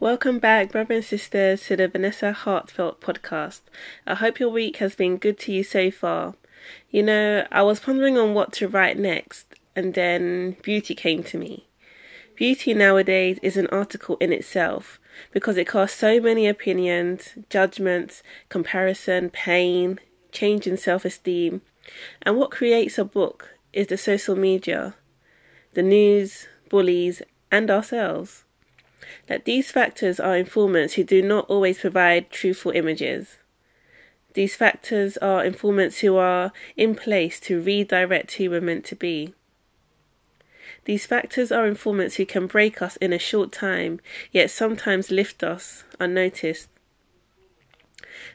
Welcome back, brothers and sisters, to the Vanessa Heartfelt podcast. I hope your week has been good to you so far. You know, I was pondering on what to write next, and then beauty came to me. Beauty nowadays is an article in itself because it casts so many opinions, judgments, comparison, pain, change in self esteem. And what creates a book is the social media, the news, bullies, and ourselves that these factors are informants who do not always provide truthful images. These factors are informants who are in place to redirect who we're meant to be. These factors are informants who can break us in a short time, yet sometimes lift us unnoticed.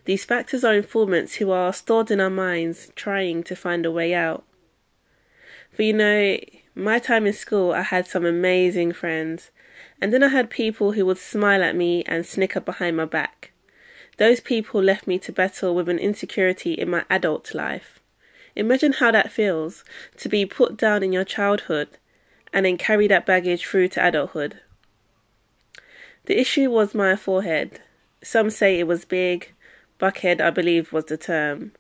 These factors are informants who are stored in our minds, trying to find a way out. For you know, my time in school, I had some amazing friends, and then I had people who would smile at me and snicker behind my back. Those people left me to battle with an insecurity in my adult life. Imagine how that feels to be put down in your childhood and then carry that baggage through to adulthood. The issue was my forehead. Some say it was big, buckhead, I believe, was the term.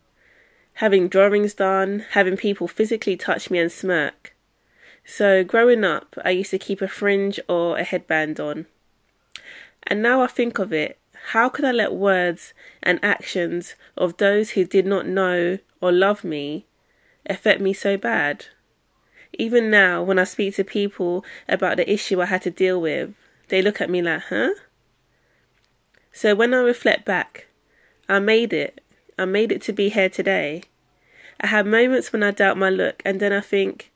Having drawings done, having people physically touch me and smirk. So, growing up, I used to keep a fringe or a headband on. And now I think of it, how could I let words and actions of those who did not know or love me affect me so bad? Even now, when I speak to people about the issue I had to deal with, they look at me like, huh? So when I reflect back, I made it. I made it to be here today. I have moments when I doubt my look, and then I think,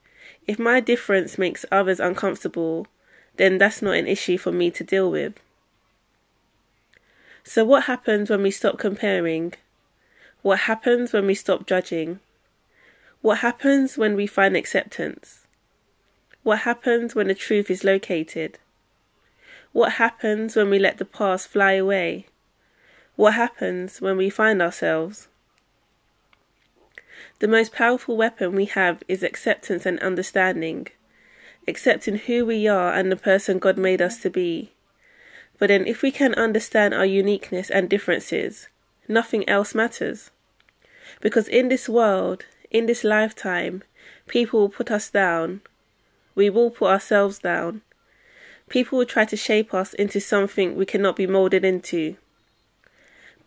if my difference makes others uncomfortable, then that's not an issue for me to deal with. So, what happens when we stop comparing? What happens when we stop judging? What happens when we find acceptance? What happens when the truth is located? What happens when we let the past fly away? What happens when we find ourselves? The most powerful weapon we have is acceptance and understanding, accepting who we are and the person God made us to be. But then, if we can understand our uniqueness and differences, nothing else matters. Because in this world, in this lifetime, people will put us down. We will put ourselves down. People will try to shape us into something we cannot be molded into.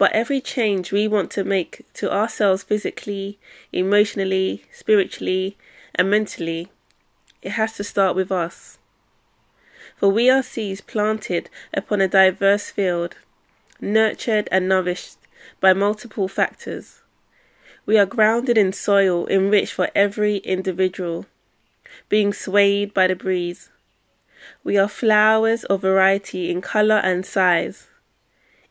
But every change we want to make to ourselves physically, emotionally, spiritually, and mentally, it has to start with us. For we are seeds planted upon a diverse field, nurtured and nourished by multiple factors. We are grounded in soil enriched for every individual, being swayed by the breeze. We are flowers of variety in colour and size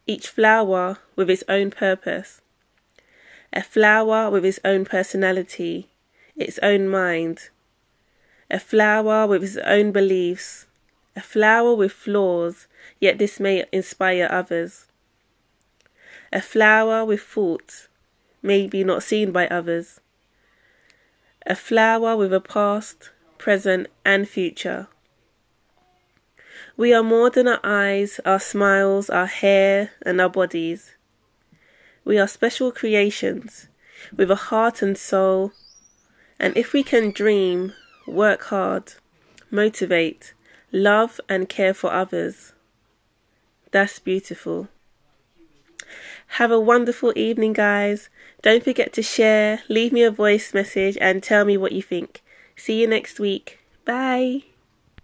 each flower with its own purpose. A flower with its own personality, its own mind. A flower with its own beliefs. A flower with flaws, yet this may inspire others. A flower with thoughts, maybe not seen by others. A flower with a past, present, and future. We are more than our eyes, our smiles, our hair, and our bodies. We are special creations with a heart and soul. And if we can dream, work hard, motivate, love, and care for others, that's beautiful. Have a wonderful evening, guys. Don't forget to share, leave me a voice message, and tell me what you think. See you next week. Bye.